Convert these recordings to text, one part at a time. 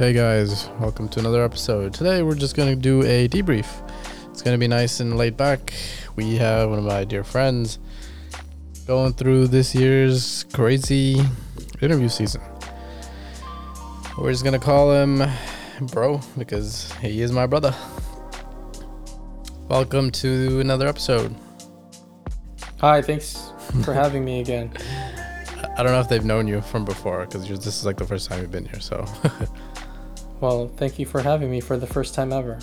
Hey guys, welcome to another episode. Today we're just gonna do a debrief. It's gonna be nice and laid back. We have one of my dear friends going through this year's crazy interview season. We're just gonna call him bro because he is my brother. Welcome to another episode. Hi, thanks for having me again. I don't know if they've known you from before because this is like the first time you've been here, so. Well, thank you for having me for the first time ever.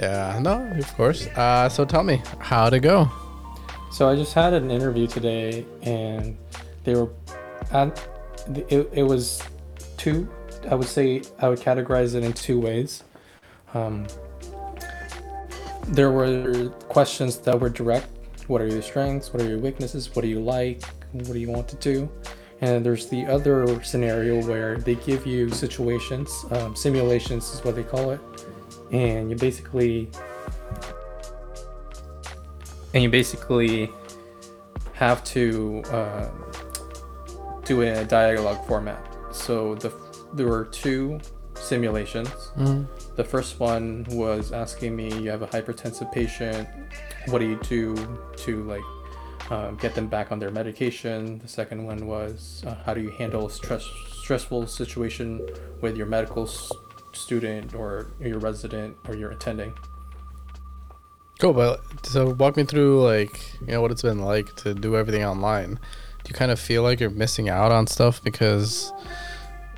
yeah, no, of course. Uh, so tell me, how'd it go? So I just had an interview today, and they were, at, it, it was two. I would say I would categorize it in two ways. Um, there were questions that were direct. What are your strengths? What are your weaknesses? What do you like? What do you want to do? And there's the other scenario where they give you situations, um, simulations is what they call it, and you basically and you basically have to uh, do a dialogue format. So the there were two simulations. The first one was asking me, "You have a hypertensive patient. What do you do to like um, get them back on their medication?" The second one was, uh, "How do you handle a stress stressful situation with your medical s- student or your resident or your attending?" Cool, but so walk me through like you know what it's been like to do everything online. Do you kind of feel like you're missing out on stuff because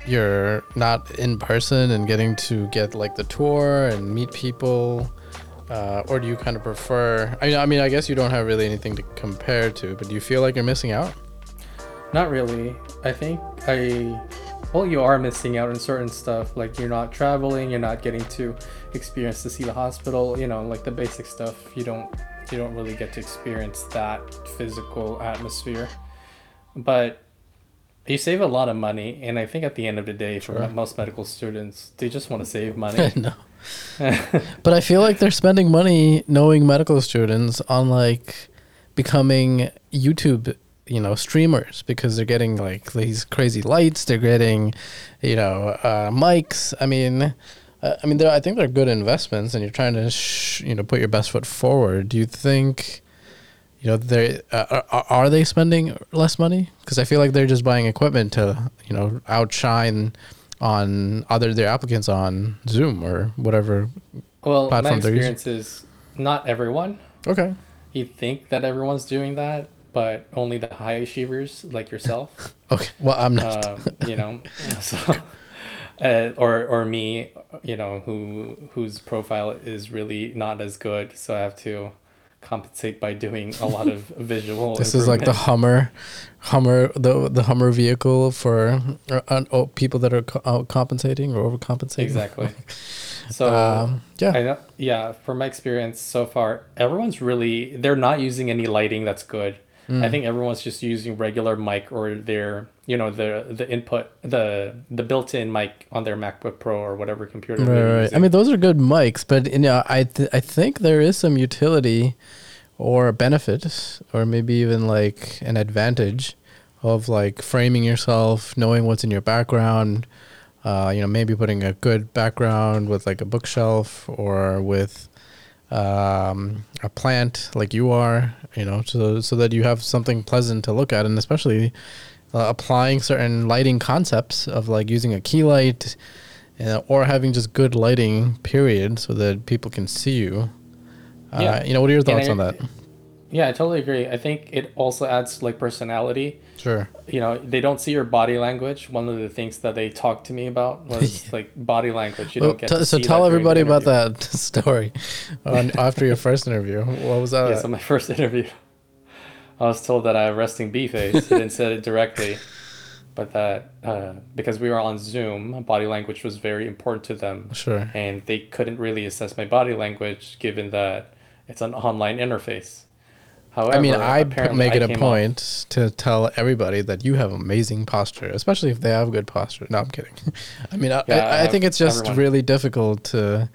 you're not in person and getting to get like the tour and meet people, uh, or do you kind of prefer? I mean, I mean, I guess you don't have really anything to compare to, but do you feel like you're missing out? Not really. I think I well you are missing out on certain stuff like you're not traveling, you're not getting to experience to see the hospital, you know, like the basic stuff. You don't you don't really get to experience that physical atmosphere. But you save a lot of money and I think at the end of the day for Sure. most medical students, they just want to save money. no. But I feel like they're spending money knowing medical students on like becoming YouTube, you know, streamers because they're getting like these crazy lights, they're getting, you know, uh, mics. I mean, uh, I mean, they're, I think they're good investments, and you're trying to, sh- you know, put your best foot forward. Do you think? You know, they uh, are, are they spending less money? Because I feel like they're just buying equipment to, you know, outshine on other their applicants on Zoom or whatever. well, Platform they're using. experience is not everyone. Okay. You think that everyone's doing that, but only the high achievers like yourself. Okay. Well, I'm not. um, you know, so uh, or or me, you know, who whose profile is really not as good, so I have to compensate by doing a lot of visual. this is like the. Hummer, Hummer, the the Hummer vehicle for uh, uh, oh, people that are co- out compensating or overcompensating. exactly. So Um, yeah. I know, yeah, from my experience so far, everyone's really they're not using any lighting that's good. Hmm. I think everyone's just using regular mic or their you know the the input the the built-in mic on their MacBook Pro or whatever computer. Right, right. I mean, those are good mics, but you know, I th- I think there is some utility or benefit, or maybe even like an advantage of like framing yourself, knowing what's in your background. Uh, you know, maybe putting a good background with like a bookshelf or with um, a plant like you are. You know, so so that you have something pleasant to look at, and especially uh, applying certain lighting concepts of like using a key light uh, or having just good lighting period so that people can see you uh, Yeah. you know what are your thoughts I- on that Yeah, I totally agree. I think it also adds like personality. sure You know, they don't see your body language. One of the things that they talked to me about was like body language. You Well, don't get t- so tell everybody about that story on, after your first interview what was that Yeah, so my first interview, I was told that I have resting B face. They didn't say it directly, but that uh, because we were on Zoom, body language was very important to them, sure and they couldn't really assess my body language given that it's an online interface. However, I mean, I make it I a point to tell everybody that you have amazing posture, especially if they have good posture. No, I'm kidding. I mean, I, Yeah, I, I think it's just everyone. really difficult to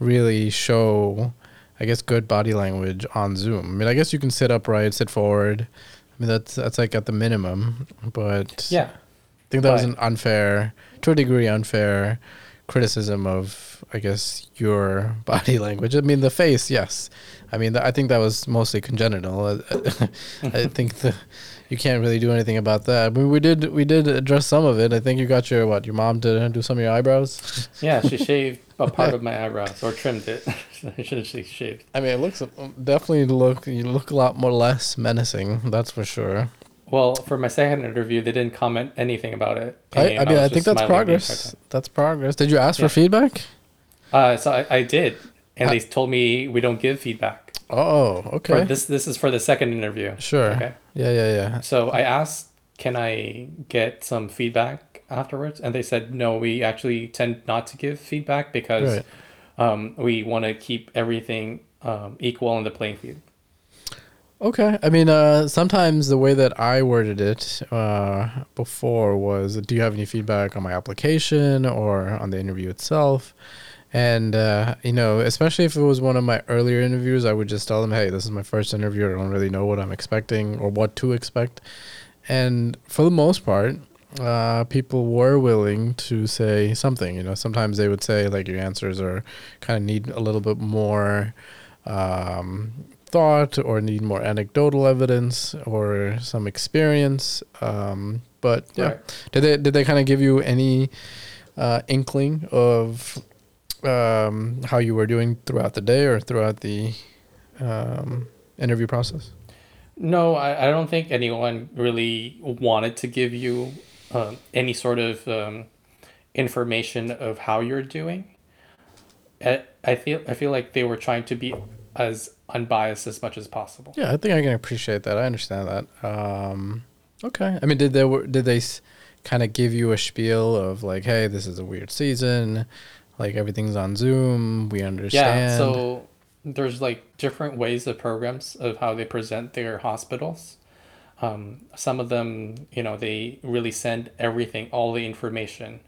really show, I guess, good body language on Zoom. I mean, I guess you can sit upright, sit forward. I mean, that's that's like at the minimum, but Yeah, I think that was an unfair, to a degree, unfair criticism of, I guess, your body language. I mean, the face, yes. I mean, I think that was mostly congenital. Uh, uh, I think the, you can't really do anything about that. Mean, we did we did address some of it. I think you got your what? Your mom to uh, do some of your eyebrows. Yeah, she shaved a part of my eyebrows or trimmed it. I should have shaved. I mean, it looks definitely look you look a lot more less menacing. That's for sure. Well, for my second interview, they didn't comment anything about it. I, I mean, I, I think that's progress. That's progress. Did you ask yeah. for feedback? Uh, so I, I did, and they told me we don't give feedback. Oh, okay. For this this is for the second interview. Sure. Okay. Yeah, yeah, yeah. So I asked, can I get some feedback afterwards? And they said, no, we actually tend not to give feedback because right. um, we want to keep everything um, equal in the playing field. Okay. I mean, uh, sometimes the way that I worded it uh, before was, "Do you have any feedback on my application or on the interview itself?" And uh, you know, especially if it was one of my earlier interviews, I would just tell them, "Hey, this is my first interview. I don't really know what I'm expecting or what to expect." And for the most part, uh, people were willing to say something. You know, sometimes they would say like your answers are kind of need a little bit more um, thought or need more anecdotal evidence or some experience. Um, but yeah, right. did they did they kind of give you any uh, inkling of um, how you were doing throughout the day or throughout the um, interview process? No, I, I don't think anyone really wanted to give you uh, any sort of um, information of how you're doing. I, I feel I feel like they were trying to be as unbiased as much as possible. Yeah, I think I can appreciate that. I understand that. Um, okay. I mean, did they did they kind of give you a spiel of like, hey, this is a weird season, like everything's on Zoom. We understand. Yeah. So there's like different ways of programs of how they present their hospitals. Um, some of them, you know, they really send everything, all the information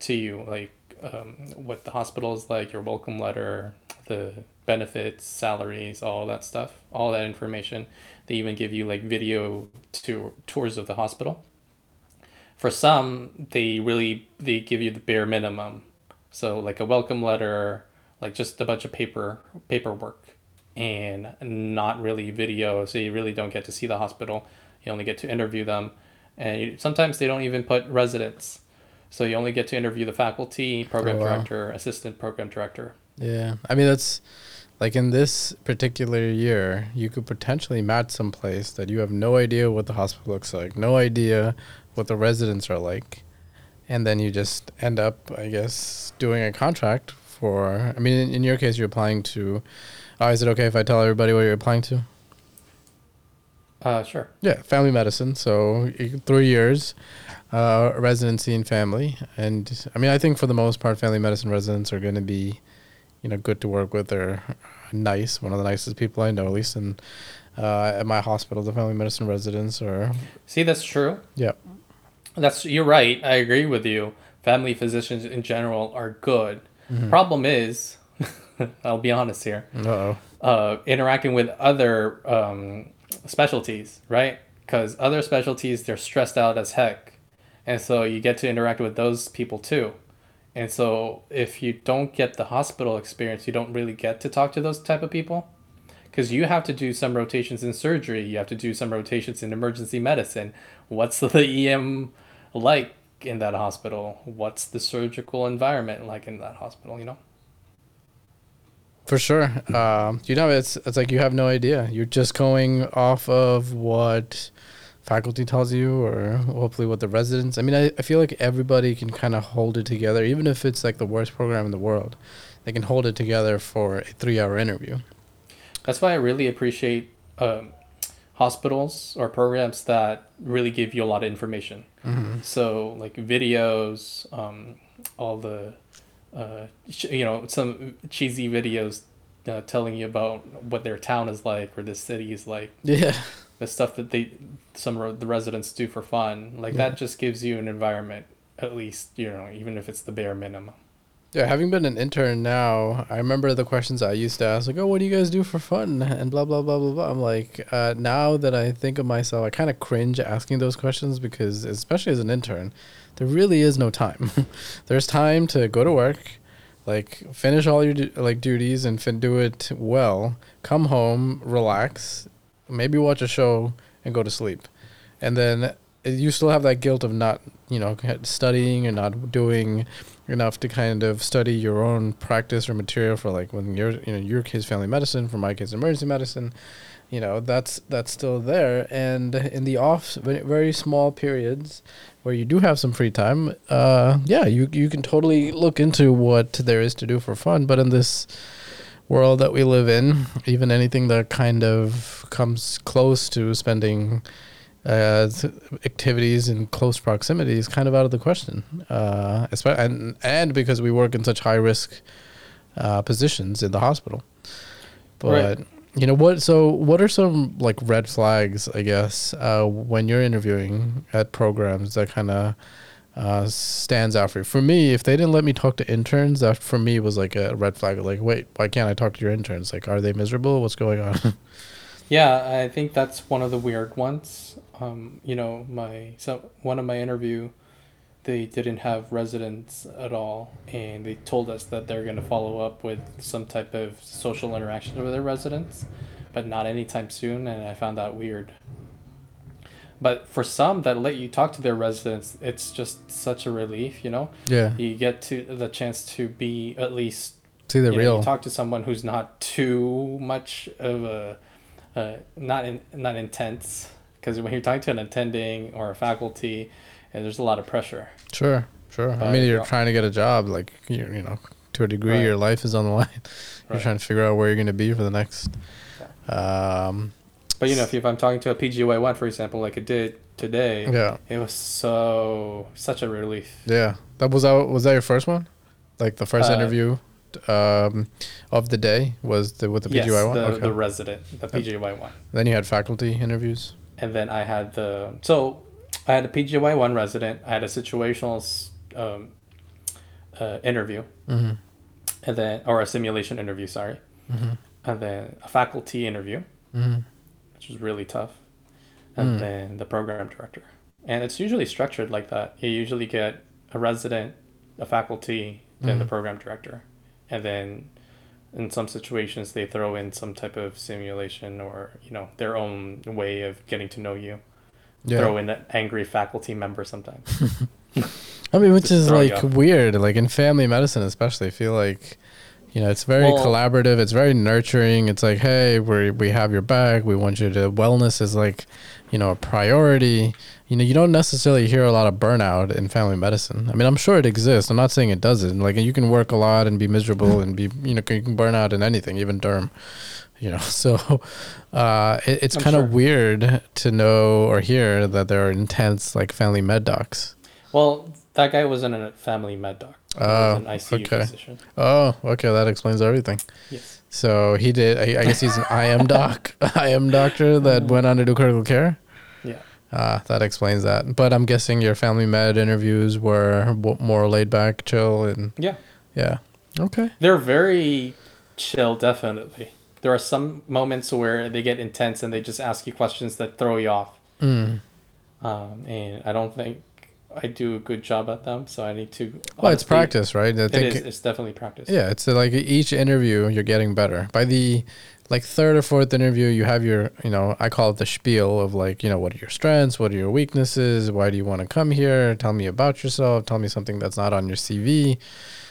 to you, like um, what the hospital is like, your welcome letter, the benefits, salaries, all that stuff, all that information. They even give you like video to tours of the hospital. For some, they really they give you the bare minimum. So like a welcome letter, like just a bunch of paper paperwork and not really video, so you really don't get to see the hospital. You only get to interview them. And you, sometimes they don't even put residents. So you only get to interview the faculty, program oh, wow. director, assistant program director. Yeah. I mean that's like in this particular year, you could potentially match some place that you have no idea what the hospital looks like, no idea what the residents are like, and then you just end up, I guess, doing a contract for. I mean, in, in your case, you're applying to. Oh, is it okay if I tell everybody what you're applying to? Uh, sure. Yeah, family medicine. So three years, uh, residency in family, and I mean, I think for the most part, family medicine residents are going to be you know good to work with. They're nice, one of the nicest people I know, at least in uh, at my hospital, the family medicine residents. are. see, that's true. Yeah, that's you're right. I agree with you. Family physicians in general are good. Mm-hmm. Problem is, I'll be honest here. Uh-oh. Uh, interacting with other um, specialties, right? Because other specialties, they're stressed out as heck, and so you get to interact with those people too. And so if you don't get the hospital experience, you don't really get to talk to those type of people because you have to do some rotations in surgery, you have to do some rotations in emergency medicine. What's the EM like in that hospital? What's the surgical environment like in that hospital, you know? For sure. Um, you know, it's it's like you have no idea. You're just going off of what faculty tells you or hopefully what the residents i mean i, I feel like everybody can kind of hold it together even if it's like the worst program in the world they can hold it together for a three hour interview. That's why i really appreciate um, hospitals or programs that really give you a lot of information. Mm-hmm. so like videos um, all the uh, you know some cheesy videos uh, telling you about what their town is like or the city is like. Yeah the stuff that they some of the residents do for fun like yeah. that just gives you an environment at least you know even if it's the bare minimum Yeah, having been an intern now, I remember the questions I used to ask, like, "Oh, what do you guys do for fun?" and blah blah blah blah blah. I'm like, uh, now that I think of myself, I kind of cringe asking those questions because, especially as an intern, there really is no time. There's time to go to work, like finish all your like duties and fin- do it well. Come home, relax, maybe watch a show and go to sleep, and then you still have that guilt of not, you know, studying and not doing enough to kind of study your own practice or material for like when you're you know your case family medicine for my case emergency medicine you know that's that's still there. And in the off very small periods where you do have some free time uh yeah you you can totally look into what there is to do for fun. But in this world that we live in even anything that kind of comes close to spending uh, activities in close proximity is kind of out of the question. Uh, and and because we work in such high risk uh, positions in the hospital. But right. you know what? So what are some like red flags? I guess uh, when you're interviewing at programs that kind of. Uh, stands out for you. For me, if they didn't let me talk to interns, that for me was like a red flag. Like, wait, why can't I talk to your interns? Like, are they miserable? What's going on? yeah, I think that's one of the weird ones um, you know, my so one of my interview, they didn't have residents at all, and they told us that they're going to follow up with some type of social interaction with their residents, but not anytime soon. And I found that weird. But for some that let you talk to their residents, it's just such a relief, you know. Yeah. You get to the chance to be at least see the real. Know, talk to someone who's not too much of a, uh, not in, not intense because when you're talking to an attending or a faculty, and there's a lot of pressure. Sure, sure. I mean, you're trying to get a job, like you you know, to a degree, right. your life is on the line. You're trying to figure out where you're going to be for the next. Yeah. Um, but you know, if, if I'm talking to a PGY one, for example, like it did today, yeah, it was so such a relief. Yeah, that was that was that your first one, like the first uh, interview um, of the day was the with the PGY yes, one. The, okay. the resident, the PGY one. Then you had faculty interviews and then I had the so I had a PGY one resident. I had a situational um, uh, interview, mm-hmm. and then or a simulation interview. Sorry, mm-hmm. and then a faculty interview, mm-hmm. Which was really tough, and mm. then the program director. And it's usually structured like that. You usually get a resident, a faculty, then the mm-hmm. program director, and then in some situations they throw in some type of simulation or you know their own way of getting to know you yeah. throw in an angry faculty member sometimes i mean which is like weird like in family medicine especially i feel like you know it's very well, collaborative. It's very nurturing. It's like hey we we have your back. We want you to wellness is like you know a priority. You know you don't necessarily hear a lot of burnout in family medicine. I mean i'm sure it exists. I'm not saying it doesn't. Like you can work a lot and be miserable and be you know you can burn out in anything even derm you know. So uh, it, it's kind of sure. weird to know or hear that there are intense like family med docs. Well that guy wasn't a family med doc Oh, okay. Oh, okay. That explains everything. Yes. So he did. I, I guess he's an IM doc, IM doctor that um, went on to do critical care. Yeah. Ah, that explains that. But I'm guessing your family med interviews were more laid back, chill, and yeah, yeah. Okay. They're very chill, definitely. There are some moments where they get intense and they just ask you questions that throw you off. Mm. Um, and I don't think I do a good job at them, so I need to. Well, it's practice, right? I it is. It's definitely practice. Yeah, it's like each interview you're getting better. By the like third or fourth interview, you have your, you know, I call it the spiel of like, you know, what are your strengths? What are your weaknesses? Why do you want to come here? Tell me about yourself. Tell me something that's not on your CV.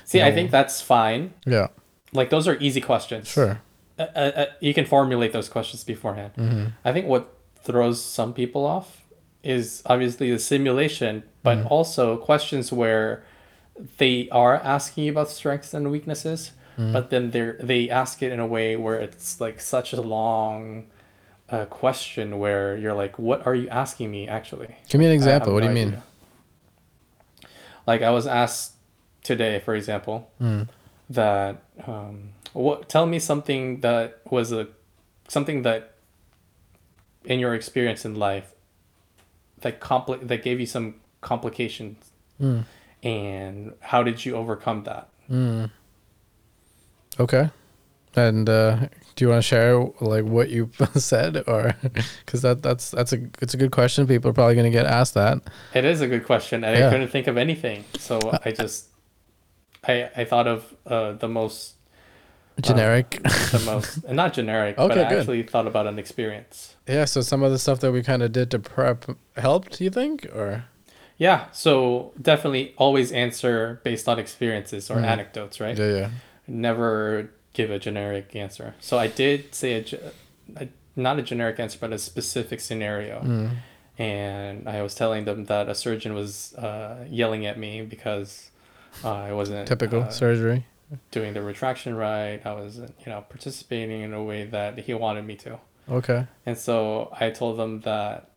See, you know, I think that's fine. Yeah. Like those are easy questions. Sure. Uh, uh, uh you can formulate those questions beforehand. Mm-hmm. I think what throws some people off is obviously the simulation, but mm-hmm. also questions where they are asking you about strengths and weaknesses mm. but then they they ask it in a way where it's like such a long uh, question where you're like, what are you asking me actually? Give me an example. What do you idea. mean? Like I was asked today, for example, mm. that um, what tell me something that was a something that in your experience in life that compli- that gave you some complications mm. and how did you overcome that Mm. Okay. And uh, do you want to share like what you said, or because that that's that's a it's a good question. People are probably going to get asked that. It is a good question, and yeah. I couldn't think of anything, so uh, I just I I thought of uh, the most generic, uh, the most and not generic, okay, but I good. actually thought about an experience. Yeah. So some of the stuff that we kind of did to prep helped. You think, or yeah. So definitely always answer based on experiences or mm. anecdotes, right? Yeah. Yeah. Never give a generic answer. So I did say a, a not a generic answer, but a specific scenario. Mm. And I was telling them that a surgeon was uh, yelling at me because uh, I wasn't typical uh, surgery doing the retraction right. I was you know participating in a way that he wanted me to. Okay. And so I told them that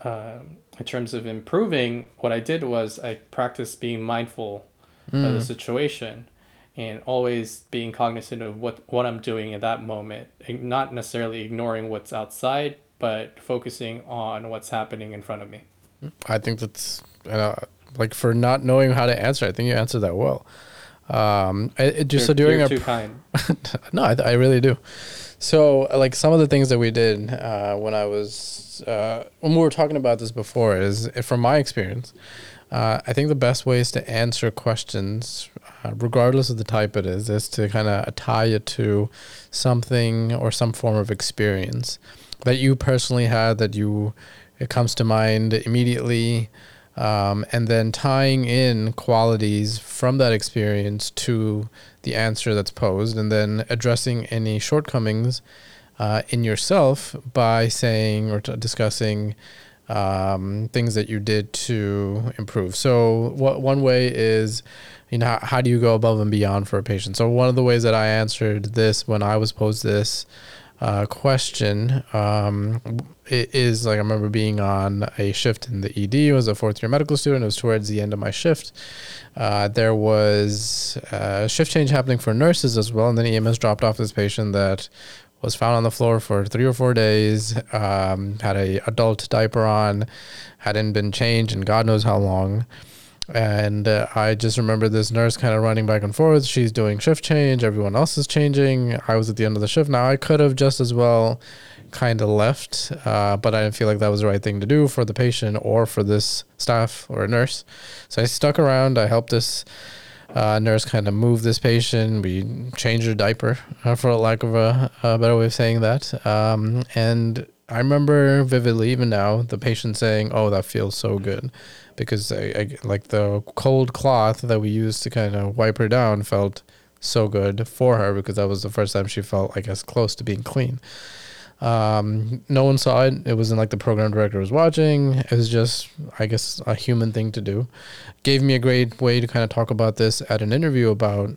uh, in terms of improving, what I did was I practiced being mindful mm. of the mm. situation and always being cognizant of what what I'm doing in that moment, not necessarily ignoring what's outside, but focusing on what's happening in front of me. I think that's uh, like for not knowing how to answer. I think you answered that well. Um, I, it just you're, so during you're too kind. no, I, I really do. So like some of the things that we did uh, when I was uh, when we were talking about this before is from my experience. Uh, I think the best ways to answer questions, uh, regardless of the type it is, is to kind of tie it to something or some form of experience that you personally had that you it comes to mind immediately, um, and then tying in qualities from that experience to the answer that's posed, and then addressing any shortcomings uh, in yourself by saying or t- discussing um, things that you did to improve. So, what one way is, you know, how, how, do you go above and beyond for a patient? So, one of the ways that I answered this when I was posed this uh, question um, is like I remember being on a shift in the ED. I was a fourth year medical student. It was towards the end of my shift. Uh, there was a shift change happening for nurses as well, and then EMS dropped off this patient that was found on the floor for three or four days. Um, had a adult diaper on, hadn't been changed in God knows how long. And uh, I just remember this nurse kind of running back and forth. She's doing shift change. Everyone else is changing. I was at the end of the shift. Now I could have just as well kind of left, uh, but I didn't feel like that was the right thing to do for the patient or for this staff or a nurse. So I stuck around. I helped this uh, nurse kind of move this patient. We changed her diaper, uh, for lack of a, a, better way of saying that. Um, and I remember vividly, even now, the patient saying, "Oh, that feels so good," because I, I, like the cold cloth that we used to kind of wipe her down felt so good for her because that was the first time she felt, I guess, close to being clean. Um, no one saw it. It wasn't like the program director was watching. It was just, I guess, a human thing to do. Gave me a great way to kind of talk about this at an interview about,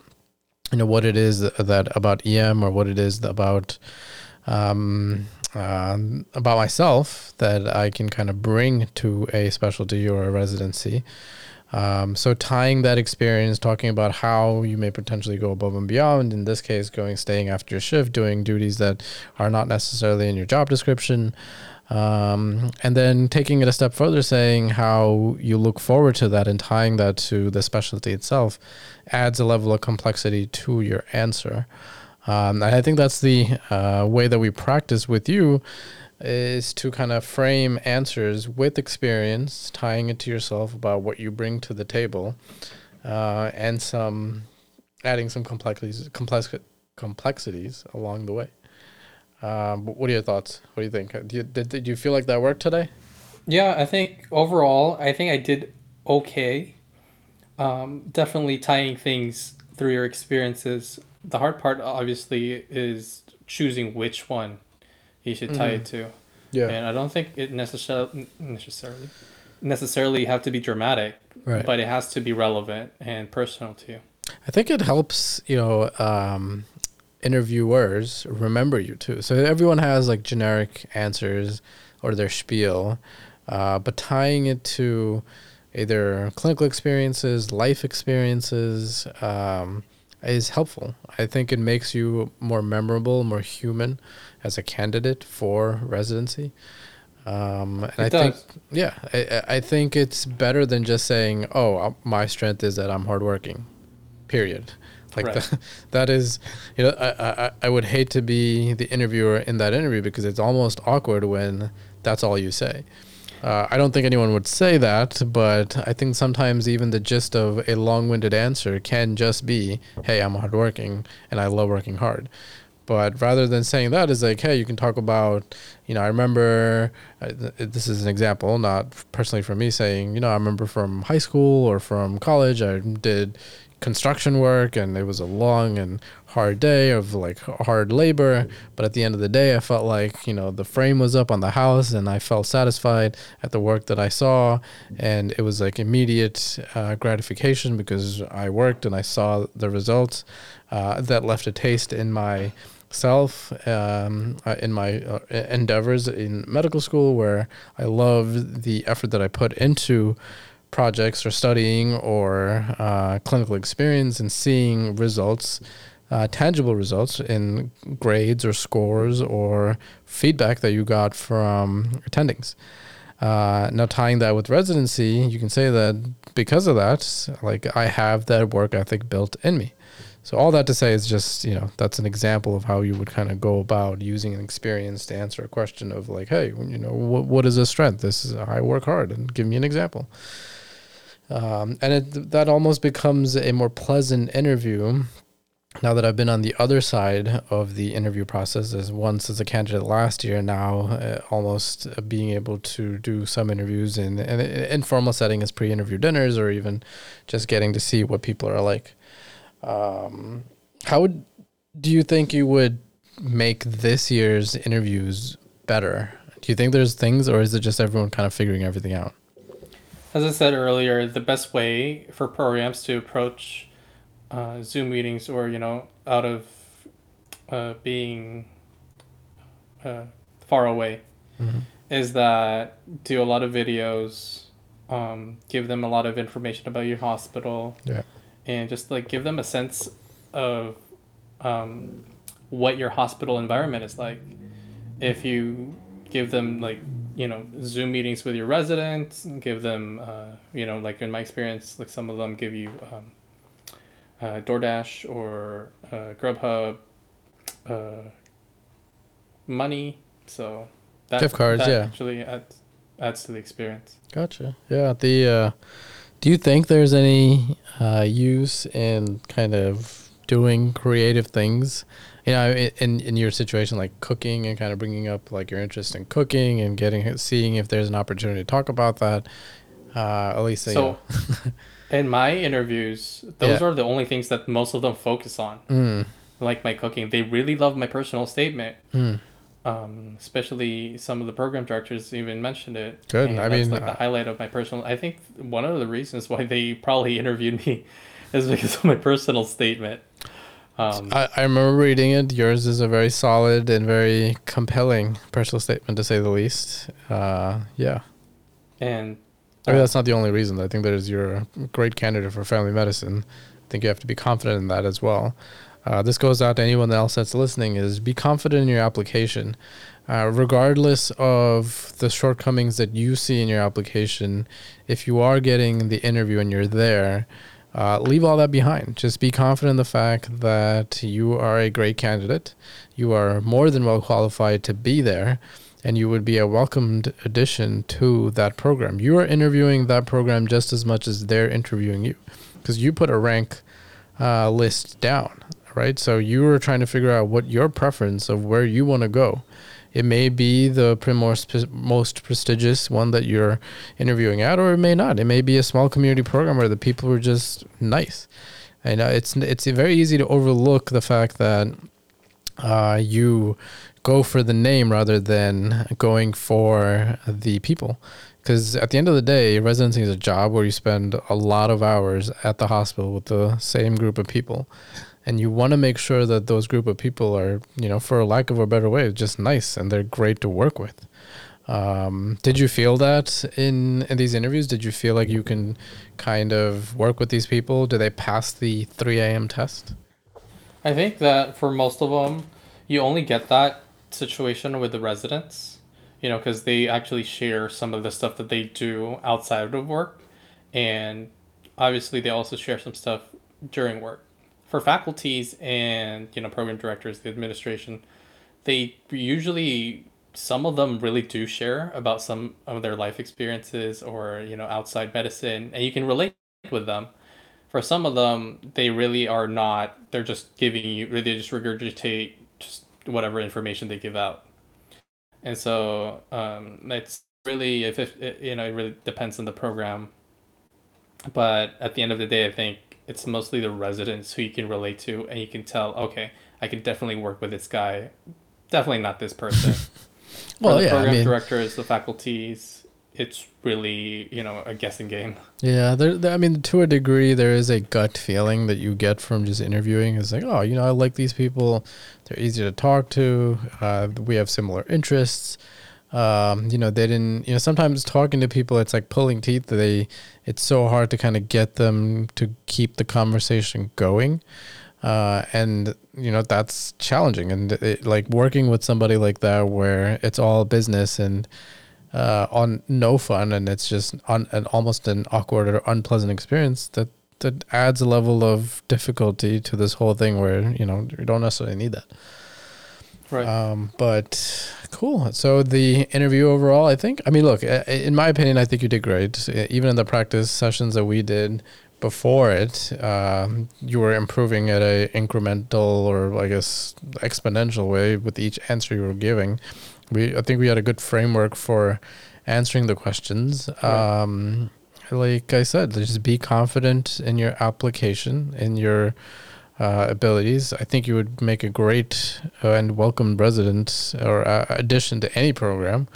you know, what it is that, about EM or what it is about, um, uh, about myself that I can kind of bring to a specialty or a residency. Um, so tying that experience, talking about how you may potentially go above and beyond. In this case, going staying after your shift, doing duties that are not necessarily in your job description. Um, and then taking it a step further, saying how you look forward to that and tying that to the specialty itself adds a level of complexity to your answer. Um, and I think that's the uh, way that we practice with you is to kind of frame answers with experience, tying it to yourself about what you bring to the table, uh, and some adding some complexities, complex, complexities along the way. Um, what are your thoughts? What do you think? You, did, did you feel like that worked today? Yeah, I think overall, I think I did okay. Um, definitely tying things through your experiences. The hard part, obviously, is choosing which one he should tie mm-hmm. it to. Yeah. And I don't think it necessarily necessarily necessarily have to be dramatic, right. but it has to be relevant and personal to you. I think it helps, you know, um, interviewers remember you too. So everyone has like generic answers or their spiel, uh, but tying it to either clinical experiences, life experiences, um, is helpful. I think it makes you more memorable, more human as a candidate for residency. Um, and it I does. think, yeah, I, I think it's better than just saying, "Oh, uh, my strength is that I'm hardworking," period. Like Right. that, that is, you know, I, I I would hate to be the interviewer in that interview because it's almost awkward when that's all you say. Uh, I don't think anyone would say that, but I think sometimes even the gist of a long-winded answer can just be, "Hey, I'm hardworking and I love working hard." But rather than saying that, is like, hey, you can talk about, you know, I remember, uh, th- this is an example, not personally from me saying, you know, I remember from high school or from college, I did construction work and it was a long and hard day of like hard labor. But at the end of the day, I felt like, you know, the frame was up on the house and I felt satisfied at the work that I saw. And it was like immediate uh, gratification because I worked and I saw the results uh, that left a taste in my self um, uh, in my uh, endeavors in medical school where I loved the effort that I put into projects or studying or uh, clinical experience and seeing results, uh, tangible results in grades or scores or feedback that you got from attendings. Uh, now tying that with residency, you can say that because of that, like I have that work ethic built in me. So all that to say is just you know that's an example of how you would kind of go about using an experience to answer a question of like, hey, you know, what what is a strength? This is I work hard, and give me an example. Um, and it, that almost becomes a more pleasant interview now that I've been on the other side of the interview process as once as a candidate last year, now uh, almost uh, being able to do some interviews in an informal setting as pre-interview dinners or even just getting to see what people are like. Um, how would do you think you would make this year's interviews better? Do you think there's things, or is it just everyone kind of figuring everything out? As I said earlier, the best way for programs to approach uh, Zoom meetings or, you know, out of uh, being uh, far away Mhm. is that do a lot of videos, um, give them a lot of information about your hospital, Yeah. and just like give them a sense of um, what your hospital environment is like. If you give them like you know Zoom meetings with your residents, give them uh, you know like in my experience, like some of them give you um, uh, DoorDash or uh, Grubhub uh, money, so that Gift cards, that yeah. actually adds adds to the experience. Gotcha. Yeah. The uh, do you think there's any uh, use in kind of doing creative things? You know, in in your situation, like cooking and kind of bringing up like your interest in cooking and getting seeing if there's an opportunity to talk about that. Uh, at least you know. in my interviews, those Yeah. are the only things that most of them focus on. Mm, Like my cooking, they really love my personal statement. mm. Um, especially some of the program directors even mentioned it. Good. And I that's mean, like uh, the highlight of my personal. I think one of the reasons why they probably interviewed me is because of my personal statement. Um, I, I remember reading it. Yours is a very solid and very compelling personal statement, to say the least. Uh, yeah. and I mean, that's not the only reason. I think there's you're a great candidate for family medicine. I think you have to be confident in that as well. Uh, this goes out to anyone else that's listening: is be confident in your application, uh, regardless of the shortcomings that you see in your application. If you are getting the interview and you're there, uh, leave all that behind. Just be confident in the fact that you are a great candidate. You are more than well qualified to be there, and you would be a welcomed addition to that program. You are interviewing that program just as much as they're interviewing you, because you put a rank uh, list down, right? So you are trying to figure out what your preference of where you want to go. It may be the most, most prestigious one that you're interviewing at, or it may not. It may be a small community program where the people are just nice. And uh, it's it's very easy to overlook the fact that uh, you go for the name rather than going for the people. Because at the end of the day, residency is a job where you spend a lot of hours at the hospital with the same group of people. And you want to make sure that those group of people are, you know, for lack of a better way, just nice and they're great to work with. Um, did you feel that in, in these interviews? Did you feel like you can kind of work with these people? Do they pass the 3 a.m. test? I think that for most of them, you only get that situation with the residents, you know, because they actually share some of the stuff that they do outside of work, and obviously they also share some stuff during work. for faculties and you know program directors, the administration, they usually some of them really do share about some of their life experiences or you know outside medicine, and you can relate with them. For some of them, they really are not. They're just giving you. They just regurgitate whatever information they give out, and so um, it's really if, if it, you know it really depends on the program. But at the end of the day, I think it's mostly the residents who you can relate to, and you can tell, okay, I can definitely work with this guy. Definitely not this person. well, the yeah, program I mean, directors, the faculties, it's really you know a guessing game. Yeah, there, there, I mean, to a degree, there is a gut feeling that you get from just interviewing. It's like, oh, you know, I like these people. They're easy to talk to. Uh, we have similar interests um, you know they didn't you know sometimes talking to people it's like pulling teeth they it's so hard to kind of get them to keep the conversation going uh, and you know that's challenging and it, like working with somebody like that where it's all business and uh, on no fun and it's just on an almost an awkward or unpleasant experience that that adds a level of difficulty to this whole thing where you know you don't necessarily need that Right. Um, but cool. So the interview overall, I think. I mean, look, in my opinion, I think you did great. Even in the practice sessions that we did before it, um, you were improving at a incremental or I guess exponential way with each answer you were giving. We, I think we had a good framework for answering the questions. Right. Um, like I said, just be confident in your application, in your uh, abilities, I think you would make a great uh, and welcome resident or uh, addition to any program.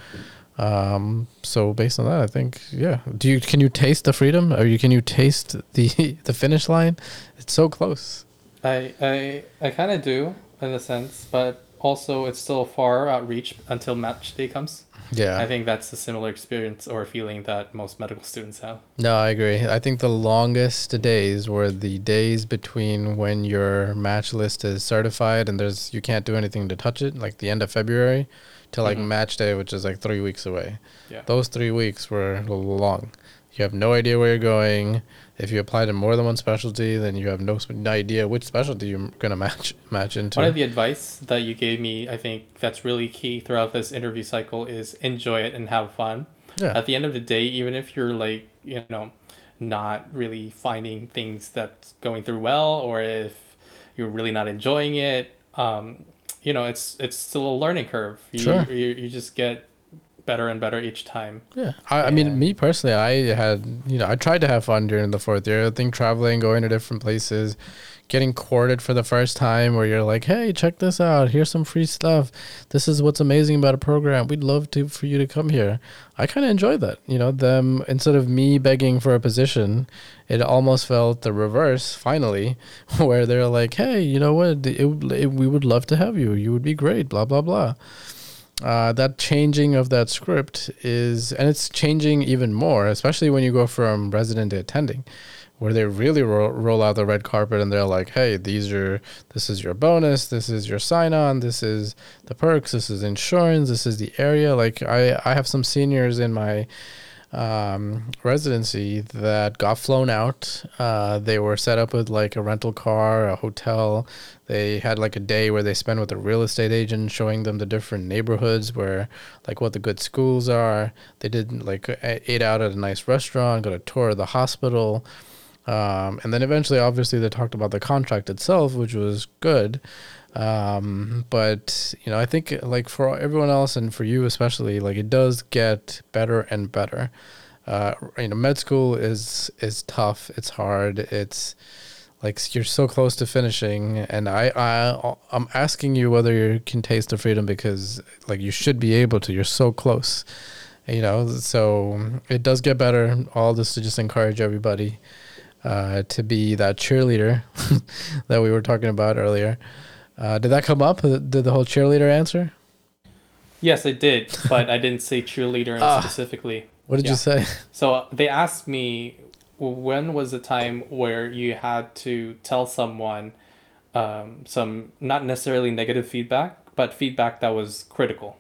Um, so based on that, I think yeah. Do you can you taste the freedom? Or you can you taste the the finish line? It's so close. I I I kind of do in a sense, but also it's still far outreach until match day comes. Yeah. I think that's a similar experience or feeling that most medical students have. No, I agree. I think the longest days were the days between when your match list is certified and there's you can't do anything to touch it, like the end of February to like mm-hmm. match day, which is like three weeks away. Yeah. Those three weeks were long. You have no idea where you're going. If you apply to more than one specialty, then you have no idea which specialty you're gonna match match into. One of the advice that you gave me, I think that's really key throughout this interview cycle is enjoy it and have fun. Yeah. At the end of the day, even if you're like you know not really finding things that's going through well, or if you're really not enjoying it, um, you know it's it's still a learning curve. You, sure. you, you just get better and better each time. Yeah. I, I mean, me personally, I had, you know, I tried to have fun during the fourth year. I think traveling, going to different places, getting courted for the first time where you're like, hey, check this out. Here's some free stuff. This is what's amazing about a program. We'd love to for you to come here. I kind of enjoyed that. You know, them, instead of me begging for a position, it almost felt the reverse finally, where they're like, hey, you know what? It, it, we would love to have you. You would be great, blah, blah, blah uh, that changing of that script is, and it's changing even more, especially when you go from resident to attending, where they really ro- roll out the red carpet and they're like, "Hey, these are this is your bonus, this is your sign on, this is the perks, this is insurance, this is the area." Like I, I have some seniors in my um, residency that got flown out. Uh, they were set up with like a rental car, a hotel. They had like a day where they spent with a real estate agent showing them the different neighborhoods where like what the good schools are. They did like ate out at a nice restaurant, got a tour of the hospital. Um, and then eventually, obviously, they talked about the contract itself, which was good. Um, but you know, I think like for everyone else and for you especially, like it does get better and better. Uh, you know, med school is is tough. It's hard. It's like you're so close to finishing, and I I I'm asking you whether you can taste the freedom because like you should be able to. You're so close. You know, so it does get better. All this to just encourage everybody uh, to be that cheerleader that we were talking about earlier. Uh, did that come up? Did the whole cheerleader answer? Yes, it did, but I didn't say cheerleader uh, specifically. What did yeah. you say? So they asked me when was the time where you had to tell someone um, some not necessarily negative feedback, but feedback that was critical.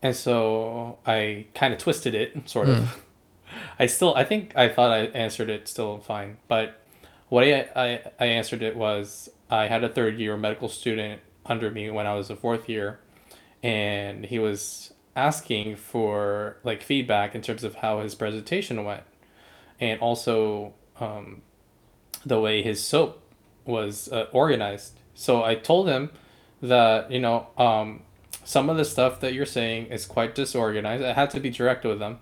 And so I kind of twisted it, sort of. Mm. I still, I think I thought I answered it still fine, but what I, I, I answered it was I had a third year medical student under me when I was a fourth year, and he was asking for like feedback in terms of how his presentation went, and also um, the way his SOAP was uh, organized. So I told him that you know um, some of the stuff that you're saying is quite disorganized. I had to be direct with them.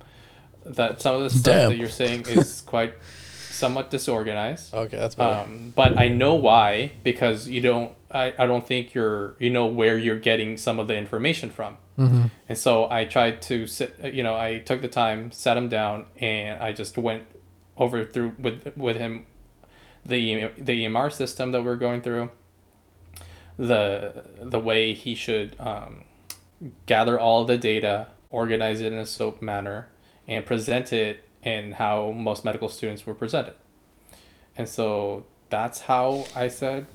That some of the stuff Damn. that you're saying is quite somewhat disorganized. Okay, that's better. Um, but I know why because you don't. I, I don't think you're you know where you're getting some of the information from. mm-hmm. And so I tried to sit. You know, I took the time, sat him down, and I just went over through with with him the the EMR system that we're going through. The the way he should um, gather all the data, organize it in a SOAP manner, and present it in how most medical students were presented. And so that's how I said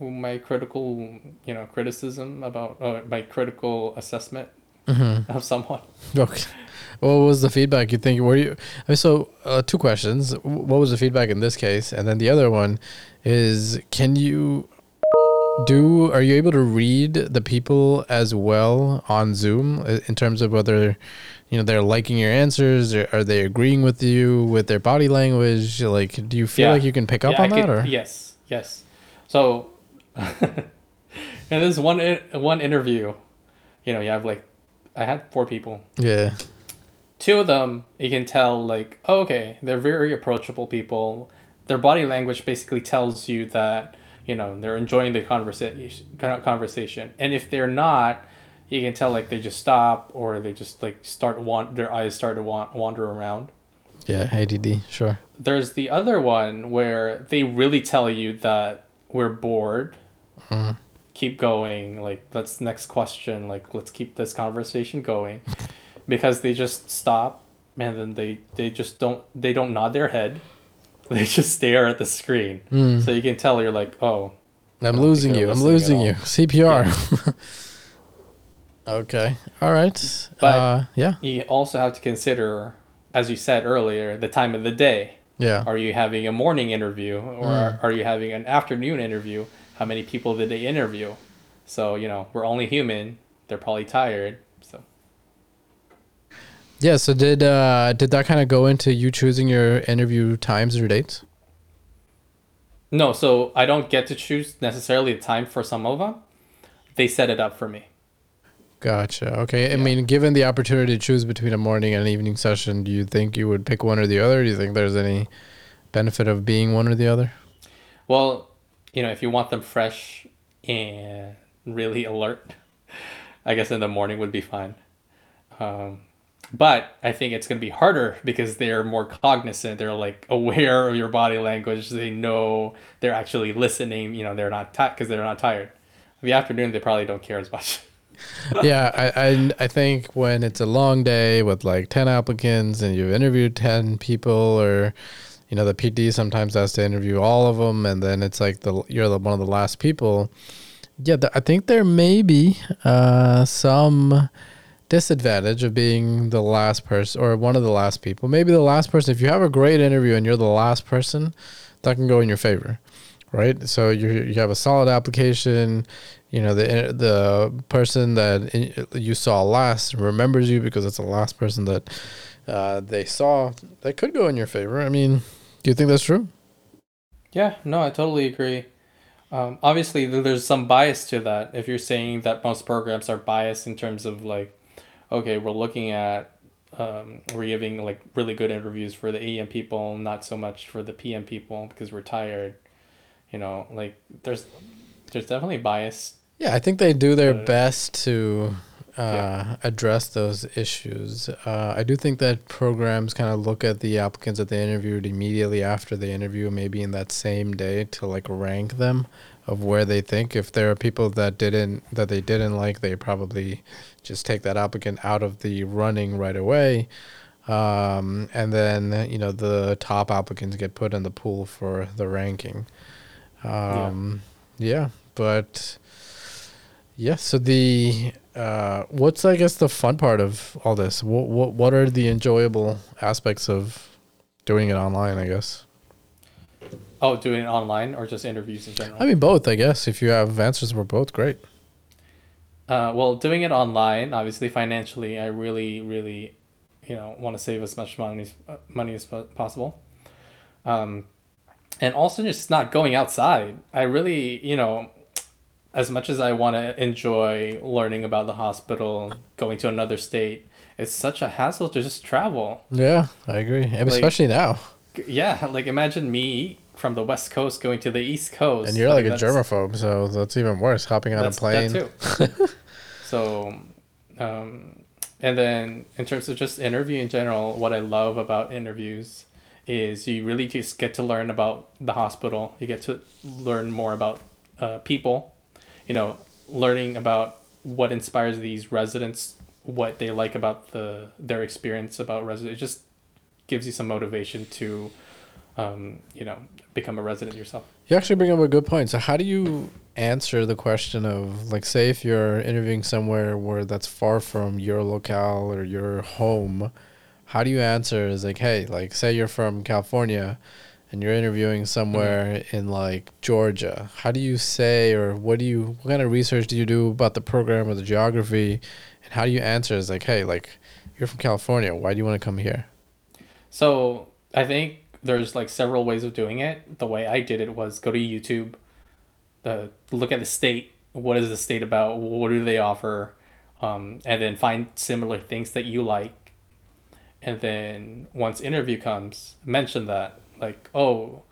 my critical, you know, criticism about uh, my critical assessment Mm-hmm. of someone. Okay. What was the feedback you think? Were you I mean, so? Uh, two questions. What was the feedback in this case? And then the other one is, can you do? Are you able to read the people as well on Zoom uh, in terms of whether you know they're liking your answers? Or are they agreeing with you with their body language? Like, do you feel Yeah. like you can pick up Yeah, on I that? could- Or yes, yes. So, and there's one one interview. You know, you have like, I had four people. yeah, Two of them, you can tell like, oh, okay, they're very approachable people. Their body language basically tells you that you know they're enjoying the conversation. Conversation, and if they're not, you can tell like they just stop or they just like start want their eyes start to want wander around. yeah, ADD, sure. there's the other one where they really tell you that we're bored Mhm. keep going like let's next question like let's keep this conversation going because they just stop and then they they just don't they don't nod their head they just stare at the screen Mm. so you can tell you're like oh I'm losing you. I'm losing you. CPR. okay. All right. But- uh, yeah. you also have to consider as you said earlier the time of the day Yeah. Are you having a morning interview or Mm. are you having an afternoon interview? How many people did they interview? So, you know, we're only human. They're probably tired. So, Yeah. So did uh, did that kind of go into you choosing your interview times or dates? no, so I don't get to choose necessarily the time for some of them. They set it up for me. Gotcha. Okay. I mean, given the opportunity to choose between a morning and an evening session, do you think you would pick one or the other? Do you think there's any benefit of being one or the other? Well, you know, if you want them fresh and really alert, I guess in the morning would be fine. Um, but I think it's going to be harder because they're more cognizant. They're like aware of your body language. They know they're actually listening. You know, they're not tired because they're not tired. In the afternoon, they probably don't care as much. yeah, I, I I think when it's a long day with like ten applicants and you've interviewed ten people, or you know the PD sometimes has to interview all of them, and then it's like the you're the one of the last people. Yeah, th- I think there may be uh, some disadvantage of being the last person or one of the last people. Maybe the last person. If you have a great interview and you're the last person, that can go in your favor, right? So you you have a solid application. You know the the person that you saw last remembers you because it's the last person that uh, they saw. That could go in your favor. I mean, do you think that's true? Yeah, no, I totally agree. Um, obviously, there's some bias to that. If you're saying that most programs are biased in terms of like, okay, we're looking at, um, we're giving like really good interviews for the AM people, not so much for the PM people because we're tired. You know, like there's, there's definitely bias. Yeah, I think they do their Uh, best to uh, yeah. address those issues. Uh, I do think that programs kind of look at the applicants that they interviewed immediately after the interview, maybe in that same day, to like rank them of where they think. If there are people that didn't that they didn't like, they probably just take that applicant out of the running right away. Um, and then you know the top applicants get put in the pool for the ranking. Um, yeah, but yeah. So the uh, what's I guess the fun part of all this? What what what are the enjoyable aspects of doing it online? I guess. Oh, doing it online or just interviews in general? I mean, both, I guess. If you have answers for both, great. Uh, well, doing it online, obviously financially, I really, really, you know, want to save as much money as uh, money as possible. Um, and also just not going outside. I really, you know, as much as I want to enjoy learning about the hospital, going to another state, it's such a hassle to just travel. Yeah, I agree. And especially now. Yeah, like imagine me from the west coast going to the east coast. And you're like a germaphobe, so that's even worse. Hopping on a plane. That too. so, um, and then in terms of just interview in general, what I love about interviews is you really just get to learn about the hospital. You get to learn more about uh, people. You know, learning about what inspires these residents, what they like about the their experience about residents. It just gives you some motivation to, um, you know, become a resident yourself. You actually bring up a good point. So, how do you answer the question of, like, say, if you're interviewing somewhere where that's far from your locale or your home, how do you answer? Is like, hey, like, say you're from California and you're interviewing somewhere in like Georgia. How do you say, or what do you, what kind of research do you do about the program or the geography? And how do you answer? Is like, hey, like, you're from California. Why do you want to come here? So I think there's like several ways of doing it. The way I did it was go to YouTube, the look at the state. What is the state about? What do they offer? Um, and then find similar things that you like. And then once interview comes, mention that like, oh,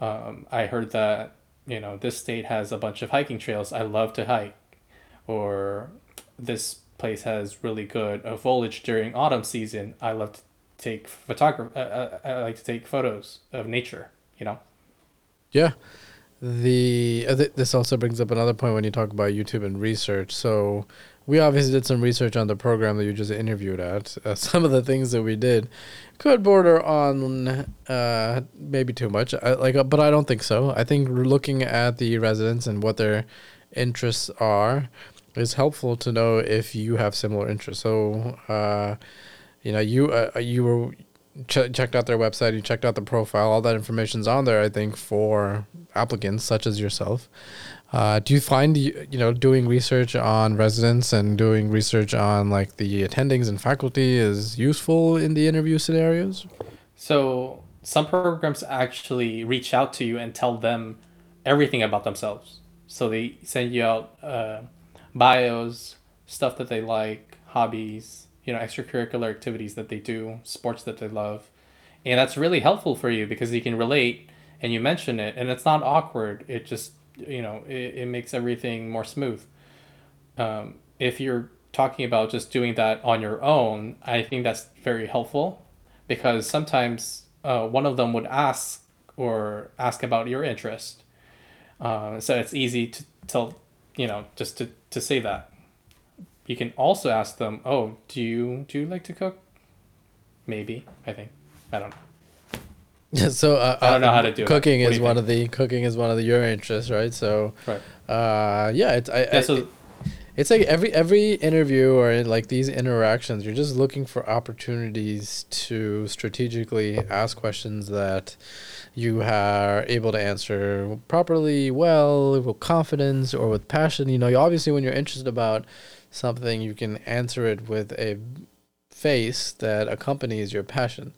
um, I heard that you know this state has a bunch of hiking trails. I love to hike, or this place has really good uh, foliage during autumn season. I love to take photography. Uh, uh, I like to take photos of nature. You know. Yeah. The uh, th- this also brings up another point when you talk about YouTube and research. So we obviously did some research on the program that you just interviewed at. Uh, some of the things that we did could border on uh, maybe too much. I, like, uh, but I don't think so. I think looking at the residents and what their interests are is helpful to know if you have similar interests. So, uh, you know, you uh, you were ch- checked out their website, you checked out the profile, all that information's on there. I think for applicants such as yourself. Uh, do you find you know doing research on residents and doing research on like the attendings and faculty is useful in the interview scenarios? So some programs actually reach out to you and tell them everything about themselves. So they send you out uh, bios, stuff that they like, hobbies, you know, extracurricular activities that they do, sports that they love. And that's really helpful for you because you can relate and you mention it and it's not awkward. It just, you know, it, it makes everything more smooth. Um, if you're talking about just doing that on your own, I think that's very helpful because sometimes uh, one of them would ask or ask about your interest. Uh, so it's easy to tell, you know, just to, to say that. You can also ask them, "Oh, do you do you like to cook?" Maybe I think I don't know. So uh, I don't know uh, how to do it. Cooking do is one think? of the cooking is one of the your interests, right? So, Right. uh, yeah, it's I, Yeah. I- So it's like every every interview or in like these interactions, you're just looking for opportunities to strategically ask questions that you are able to answer properly, well, with confidence or with passion. You know, you obviously when you're interested about something, you can answer it with a face that accompanies your passion.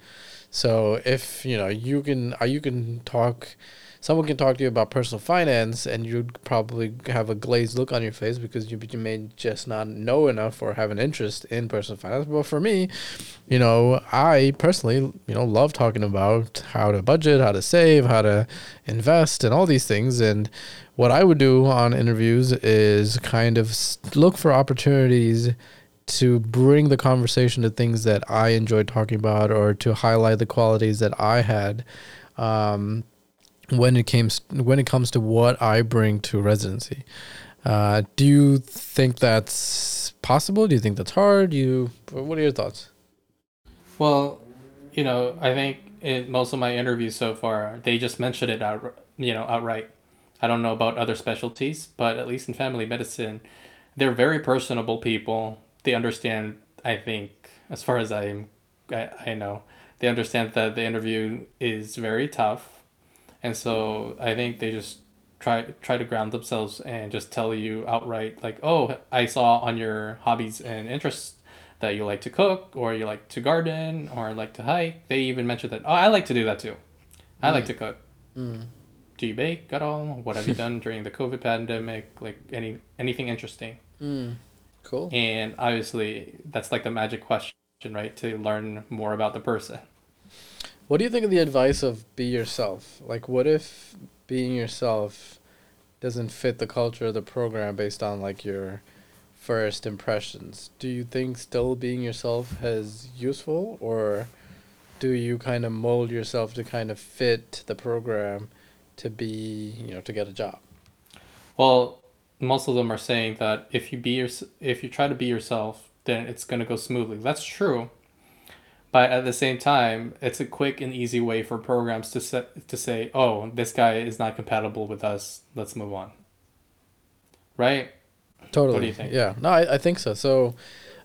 So if you know you can uh, you can talk someone can talk to you about personal finance and you'd probably have a glazed look on your face because you, you may just not know enough or have an interest in personal finance. But for me you know i personally you know love talking about how to budget how to save how to invest and all these things. And what i would do on interviews is kind of look for opportunities to bring the conversation to things that I enjoy talking about or to highlight the qualities that I had um, when it came when it comes to what I bring to residency. Uh, do you think that's possible? Do you think that's hard? You what are your thoughts? Well, you know, I think in most of my interviews so far, they just mentioned it out, you know, outright. I don't know about other specialties, but at least in family medicine, they're very personable people. They understand, I think, as far as I'm, I, I know, they understand that the interview is very tough, and so I think they just try try to ground themselves and just tell you outright like, oh, I saw on your hobbies and interests that you like to cook or you like to garden or like to hike. They even mentioned that oh, I like to do that too. I mm. like to cook. Mm. Do you bake at all? What have you done during the COVID pandemic? Like any anything interesting? Mm. Cool. And obviously, that's like the magic question, right? To learn more about the person. What do you think of the advice of be yourself? Like, what if being yourself doesn't fit the culture of the program based on like your first impressions? Do you think still being yourself is useful, or do you kind of mold yourself to kind of fit the program to be, you know, to get a job? Well, most of them are saying that if you be your, if you try to be yourself, then it's going to go smoothly. That's true but at the same time, it's a quick and easy way for programs to set, to say, "Oh, this guy is not compatible with us. Let's move on." Right? Totally. What do you think? Yeah. No, I, I think so. So,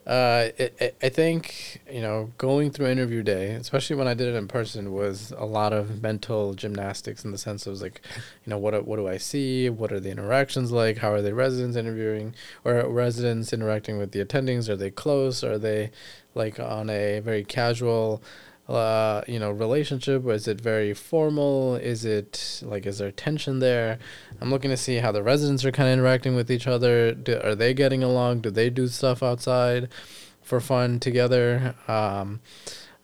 uh, it, I think you know going through interview day, especially when I did it in person, was a lot of mental gymnastics in the sense of like, you know, what what do I see? What are the interactions like? How are the residents interviewing or residents interacting with the attendings? Are they close? Are they like on a very casual uh, you know, relationship? Is it very formal? Is it like, is there tension there? I'm looking to see how the residents are kind of interacting with each other. Do, are they getting along? Do they do stuff outside for fun together? Um,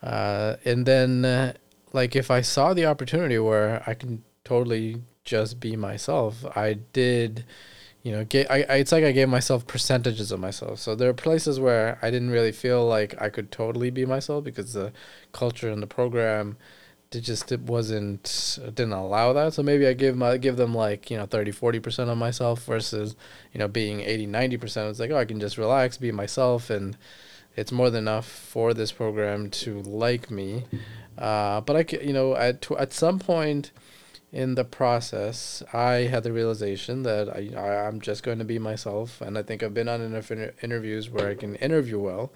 uh, and then, uh, like, if I saw the opportunity where I can totally just be myself, I did you know, I, I, it's like I gave myself percentages of myself. So there are places where I didn't really feel like I could totally be myself because the culture and the program it just it wasn't didn't allow that. So maybe i give my give them like you know 30 40% of myself versus you know being 80 90% it's like oh i can just relax be myself and it's more than enough for this program to like me. Uh, but i you know at at some point in the process, I had the realization that I, I am just going to be myself, and I think I've been on enough inter- interviews where I can interview well,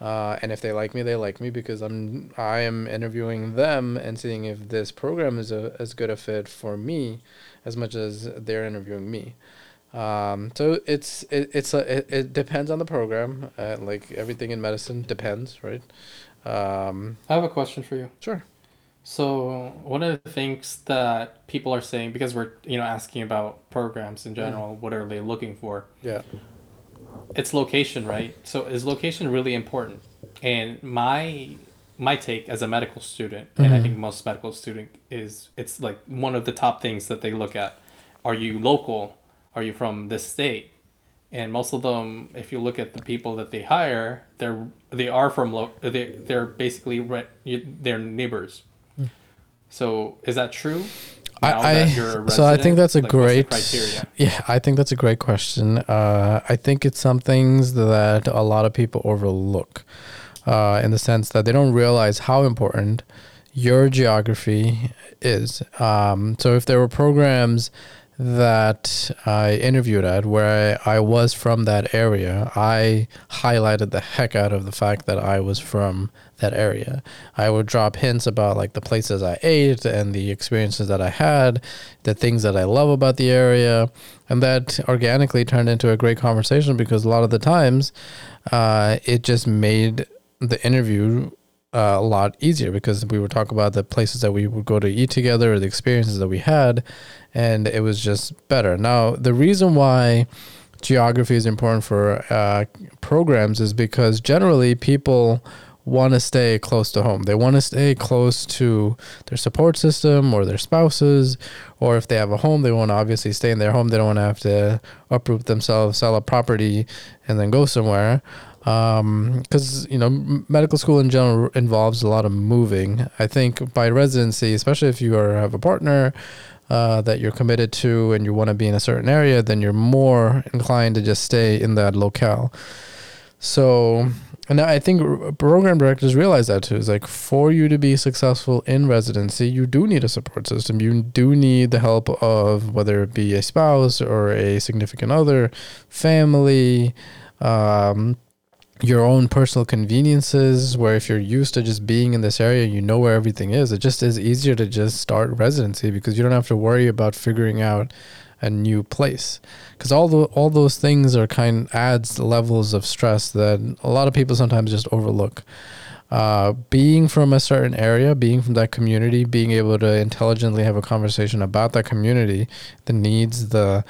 uh, and if they like me, they like me because I'm I am interviewing them and seeing if this program is a as good a fit for me, as much as they're interviewing me. Um, so it's it, it's a, it, it depends on the program. Uh, like everything in medicine depends, right? Um, I have a question for you. Sure. So one of the things that people are saying because we're you know asking about programs in general, mm. what are they looking for? Yeah. It's location, right? So is location really important? And my my take as a medical student, mm-hmm. and I mm-hmm. think most medical student is it's like one of the top things that they look at. Are you local? Are you from this state? And most of them, if you look at the people that they hire, they're they are from lo- they they're basically re- they're neighbors so is that true? I, I so I think that's a like, great yeah I think that's a great question. Uh, I think it's some things that a lot of people overlook, uh, in the sense that they don't realize how important your geography is. Um, so if there were programs that I interviewed at where I, I, was from that area, I highlighted the heck out of the fact that I was from that area. I would drop hints about like the places I ate and the experiences that I had, the things that I love about the area, and that organically turned into a great conversation because a lot of the times uh, it just made the interview uh, a lot easier because we would talk about the places that we would go to eat together or the experiences that we had, and it was just better. Now, the reason why geography is important for uh, programs is because generally people want to stay close to home. They want to stay close to their support system or their spouses, or if they have a home, they want to obviously stay in their home. They don't want to have to uproot themselves, sell a property, and then go somewhere because um, you know medical school in general involves a lot of moving. I think by residency, especially if you are have a partner uh, that you're committed to and you want to be in a certain area, then you're more inclined to just stay in that locale. So, and I think program directors realize that too. It's like for you to be successful in residency, you do need a support system. You do need the help of whether it be a spouse or a significant other, family. Um, your own personal conveniences where if you're used to just being in this area you know where everything is it just is easier to just start residency because you don't have to worry about figuring out a new place because all the all those things are kind adds levels of stress that a lot of people sometimes just overlook uh, being from a certain area being from that community being able to intelligently have a conversation about that community the needs the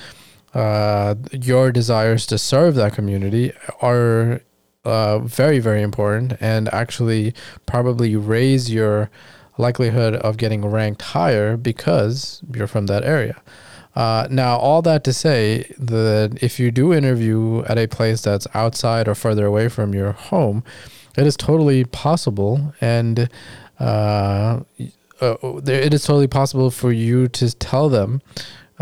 uh, your desires to serve that community are uh, very, very important and actually probably raise your likelihood of getting ranked higher because you're from that area. Uh, now, all that to say that if you do interview at a place that's outside or further away from your home, it is totally possible and uh, uh, it is totally possible for you to tell them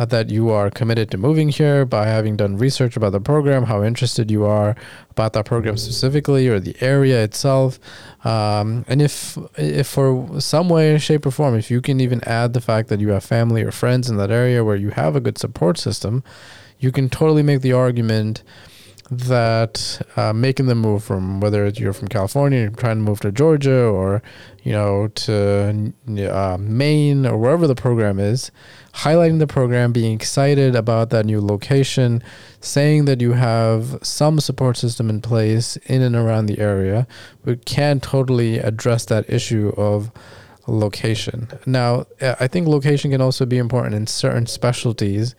that you are committed to moving here by having done research about the program, how interested you are about that program specifically or the area itself. Um, and if, if for some way, shape, or form, if you can even add the fact that you have family or friends in that area where you have a good support system, you can totally make the argument that uh, making the move from whether you're from California, you're trying to move to Georgia, or you know to uh, Maine or wherever the program is, highlighting the program, being excited about that new location, saying that you have some support system in place in and around the area, we can totally address that issue of location. Now, I think location can also be important in certain specialties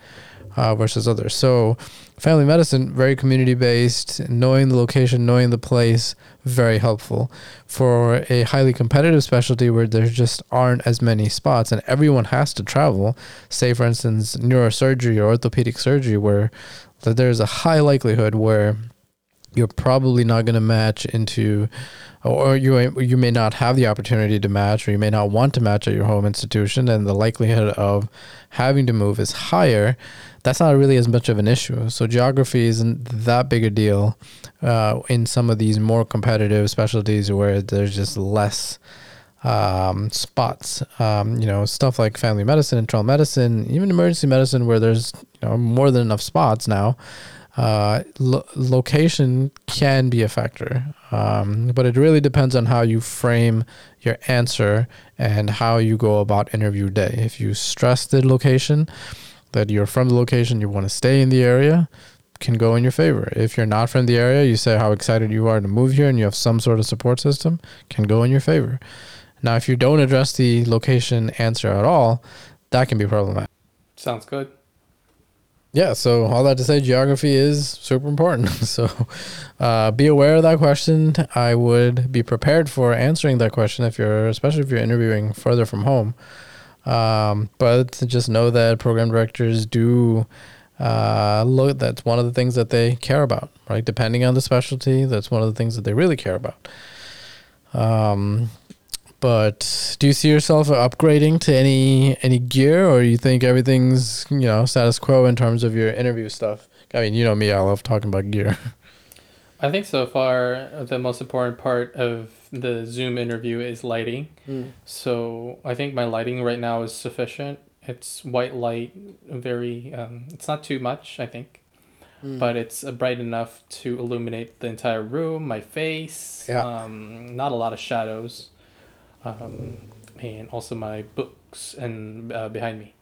uh, versus others. So, family medicine, very community based, knowing the location, knowing the place, very helpful. For a highly competitive specialty where there just aren't as many spots and everyone has to travel, say, for instance, neurosurgery or orthopedic surgery, where there's a high likelihood where you're probably not going to match into or you you may not have the opportunity to match or you may not want to match at your home institution and the likelihood of having to move is higher that's not really as much of an issue. So geography isn't that big a deal uh, in some of these more competitive specialties where there's just less um, spots. Um, you know, stuff like family medicine, and internal medicine, even emergency medicine, where there's you know more than enough spots now. Uh, lo- location can be a factor, um, but it really depends on how you frame your answer and how you go about interview day. If you stress the location, that you're from the location, you want to stay in the area, can go in your favor. If you're not from the area, you say how excited you are to move here and you have some sort of support system, can go in your favor. Now, if you don't address the location answer at all, that can be problematic. Sounds good. Yeah, so all that to say, geography is super important. so uh, be aware of that question. I would be prepared for answering that question if you're, especially if you're interviewing further from home. Um, but just know that program directors do uh, look. That's one of the things that they care about, right? Depending on the specialty, that's one of the things that they really care about. Um, but do you see yourself upgrading to any any gear, or you think everything's you know status quo in terms of your interview stuff? I mean, you know me, I love talking about gear. I think so far the most important part of the Zoom interview is lighting. Mm. So I think my lighting right now is sufficient. It's white light, very. Um, it's not too much, I think, mm. but it's uh, bright enough to illuminate the entire room, my face. Yeah. Um, not a lot of shadows, um, and also my books and uh, behind me.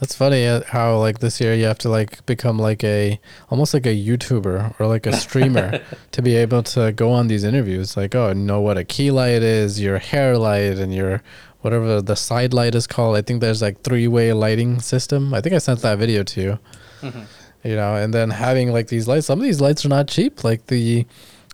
That's funny how like this year you have to like become like a almost like a YouTuber or like a streamer to be able to go on these interviews. Like, oh, know what a key light is, your hair light, and your whatever the side light is called. I think there's like three way lighting system. I think I sent that video to you. Mm-hmm. You know, and then having like these lights. Some of these lights are not cheap. Like the,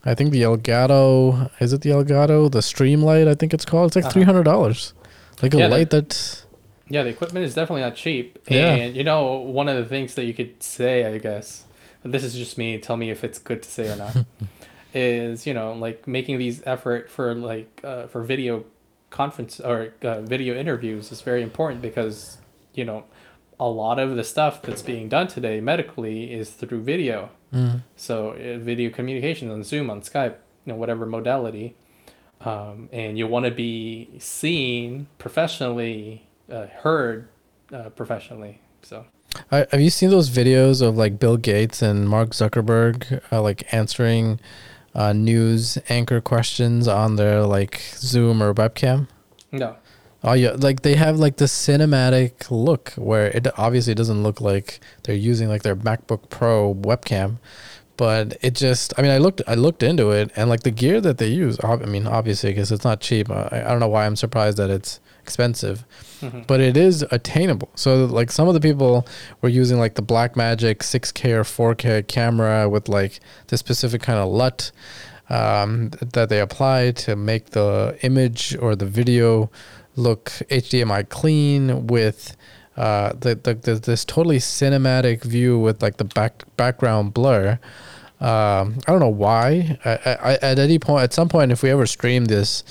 I think the Elgato is it the Elgato the Streamlight? I think it's called. It's like uh-huh. three hundred dollars. Like a yeah, light that yeah, the equipment is definitely not cheap. Yeah. And you know, one of the things that you could say, I guess, this is just me, tell me if it's good to say or not, is, you know, like making these effort for like uh, for video conference or uh, video interviews is very important because, you know, a lot of the stuff that's being done today medically is through video. Mm. So uh, video communication on Zoom, on Skype, you know, whatever modality. Um, and you want to be seen professionally uh, heard uh, professionally. So. I, have you seen those videos of like Bill Gates and Mark Zuckerberg uh, like answering uh, news anchor questions on their like Zoom or webcam? No. Oh yeah, like they have like the cinematic look where it obviously doesn't look like they're using like their MacBook Pro webcam, but it just I mean I looked I looked into it and like the gear that they use I mean obviously because it's not cheap I, I don't know why I'm surprised that it's expensive Mhm. but it is attainable so like some of the people were using like the Blackmagic 6K or 4K camera with like the specific kind of LUT um, that they apply to make the image or the video look HDMI clean with uh, the, the, the this totally cinematic view with like the back background blur. Um, I don't know why. I, I, at any point, at some point, if we ever stream this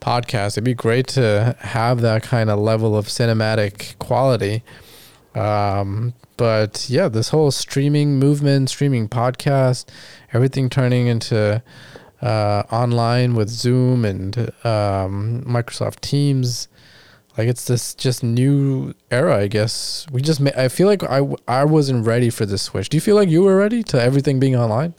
podcast, it'd be great to have that kind of level of cinematic quality. Um, but yeah, this whole streaming movement, streaming podcast, everything turning into uh, online with Zoom and um, Microsoft Teams. Like it's this just new era, I guess. We just, ma- I feel like I, wasn't ready for this switch. Do you feel like you were ready to everything being online?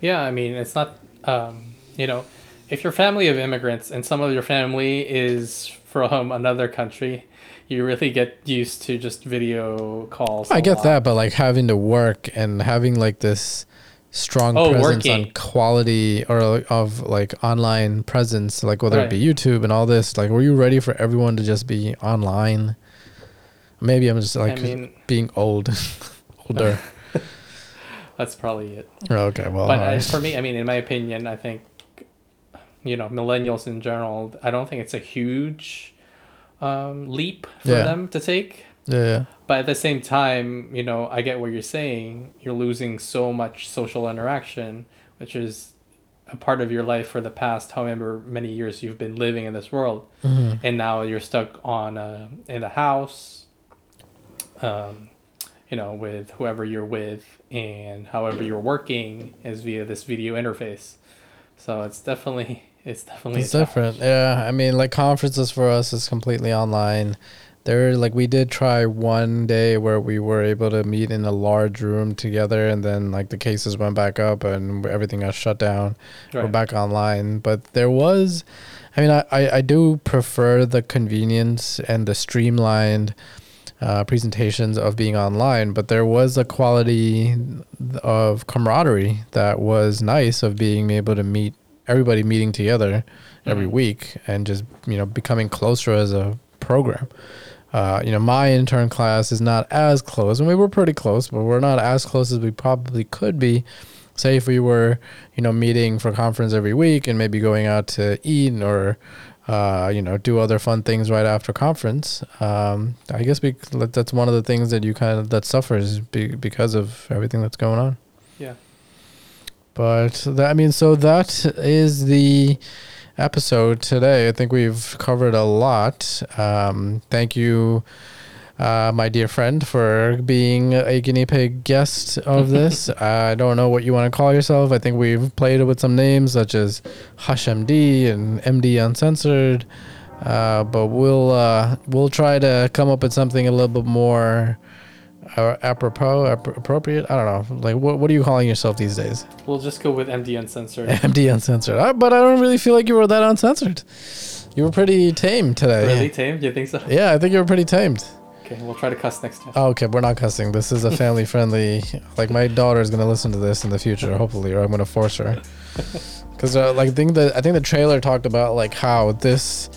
Yeah, I mean, it's not, um, you know, if you're family of immigrants and some of your family is from another country, you really get used to just video calls. I get lot. that, but like having to work and having like this strong Oh, presence on quality or of like online presence, like whether it be YouTube and all this, like were you ready for everyone to just be online? Maybe I'm just like I mean, being old, older. that's probably it. okay, well, but uh, alright. for me, I mean, in my opinion, I think, you know, millennials in general, I don't think it's a huge um, leap for Yeah. them to take. yeah, yeah, But at the same time, you know, I get what you're saying. You're losing so much social interaction, which is a part of your life for the past however many years you've been living in this world. Mhm. And now you're stuck on uh, in the house, um, you know, with whoever you're with, and however you're working is via this video interface. So it's definitely it's definitely it's different. Yeah, I mean, like conferences for us is completely online. There, like, we did try one day where we were able to meet in a large room together, and then like the cases went back up and everything got shut down. challenge. We're back online, but there was, I mean, I, I, I do prefer the convenience and the streamlined uh, presentations of being online, but there was a quality of camaraderie that was nice of being able to meet everybody meeting together every Mhm. week and just you know becoming closer as a program. Uh, you know, my intern class is not as close. I mean, we're pretty close, but we're not as close as we probably could be. Say if we were, you know, meeting for conference every week and maybe going out to eat or, uh, you know, do other fun things right after conference. Um, I guess we, that's one of the things that you kind of that suffers be, because of everything that's going on. Yeah. But that, I mean, so that is the episode today. I think we've covered a lot. Um, thank you, uh, my dear friend, for being a guinea pig guest of this. I don't know what you want to call yourself. I think we've played with some names such as Hush MD and MD Uncensored. Uh, but we'll uh, we'll try to come up with something a little bit more apropos, ap- appropriate. I don't know. Like, what what are you calling yourself these days? We'll just go with MD Uncensored. MD uncensored. Uh, but I don't really feel like you were that uncensored. You were pretty tame today. really tame? Do you think so? Yeah, I think you were pretty tamed. Okay, we'll try to cuss next time. Oh, okay, we're not cussing. This is a family friendly. Like my daughter is gonna listen to this in the future, hopefully, or I'm gonna force her. Because uh, like I think the I think the trailer talked about like how this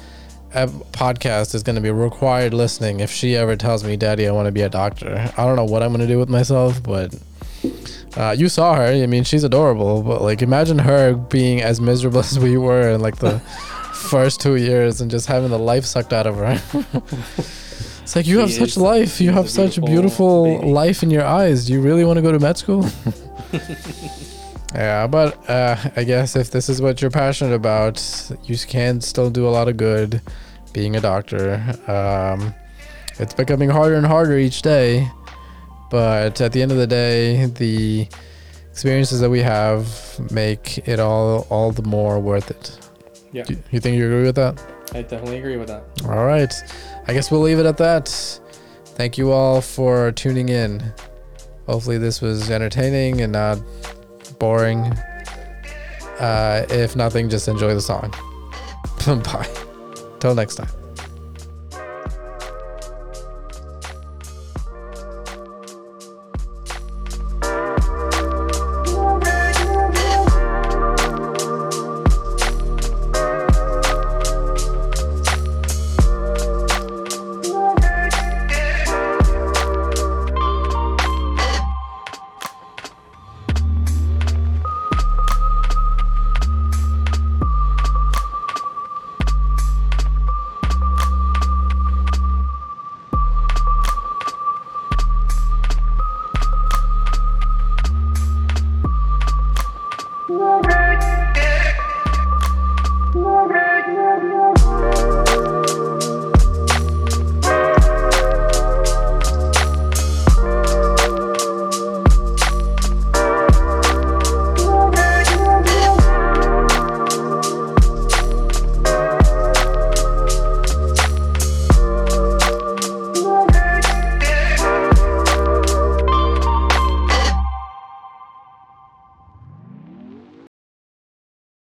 podcast is gonna be required listening if she ever tells me, "Daddy, I want to be a doctor." I don't know what I'm gonna do with myself, but uh, you saw her. I mean, she's adorable, but like imagine her being as miserable as we were in like the first two years and just having the life sucked out of her. it's like you She have such life. You have a such beautiful beautiful baby. life in your eyes. Do you really want to go to med school? Yeah, but uh, I guess if this is what you're passionate about, you can still do a lot of good being a doctor. Um, it's becoming harder and harder each day, but at the end of the day, the experiences that we have make it all all the more worth it. Yeah. Do- You think you agree with that? I definitely agree with that. All right. I guess we'll leave it at that. Thank you all for tuning in. Hopefully, this was entertaining and not boring. Uh, if nothing, just enjoy the song. Bye. Till next time.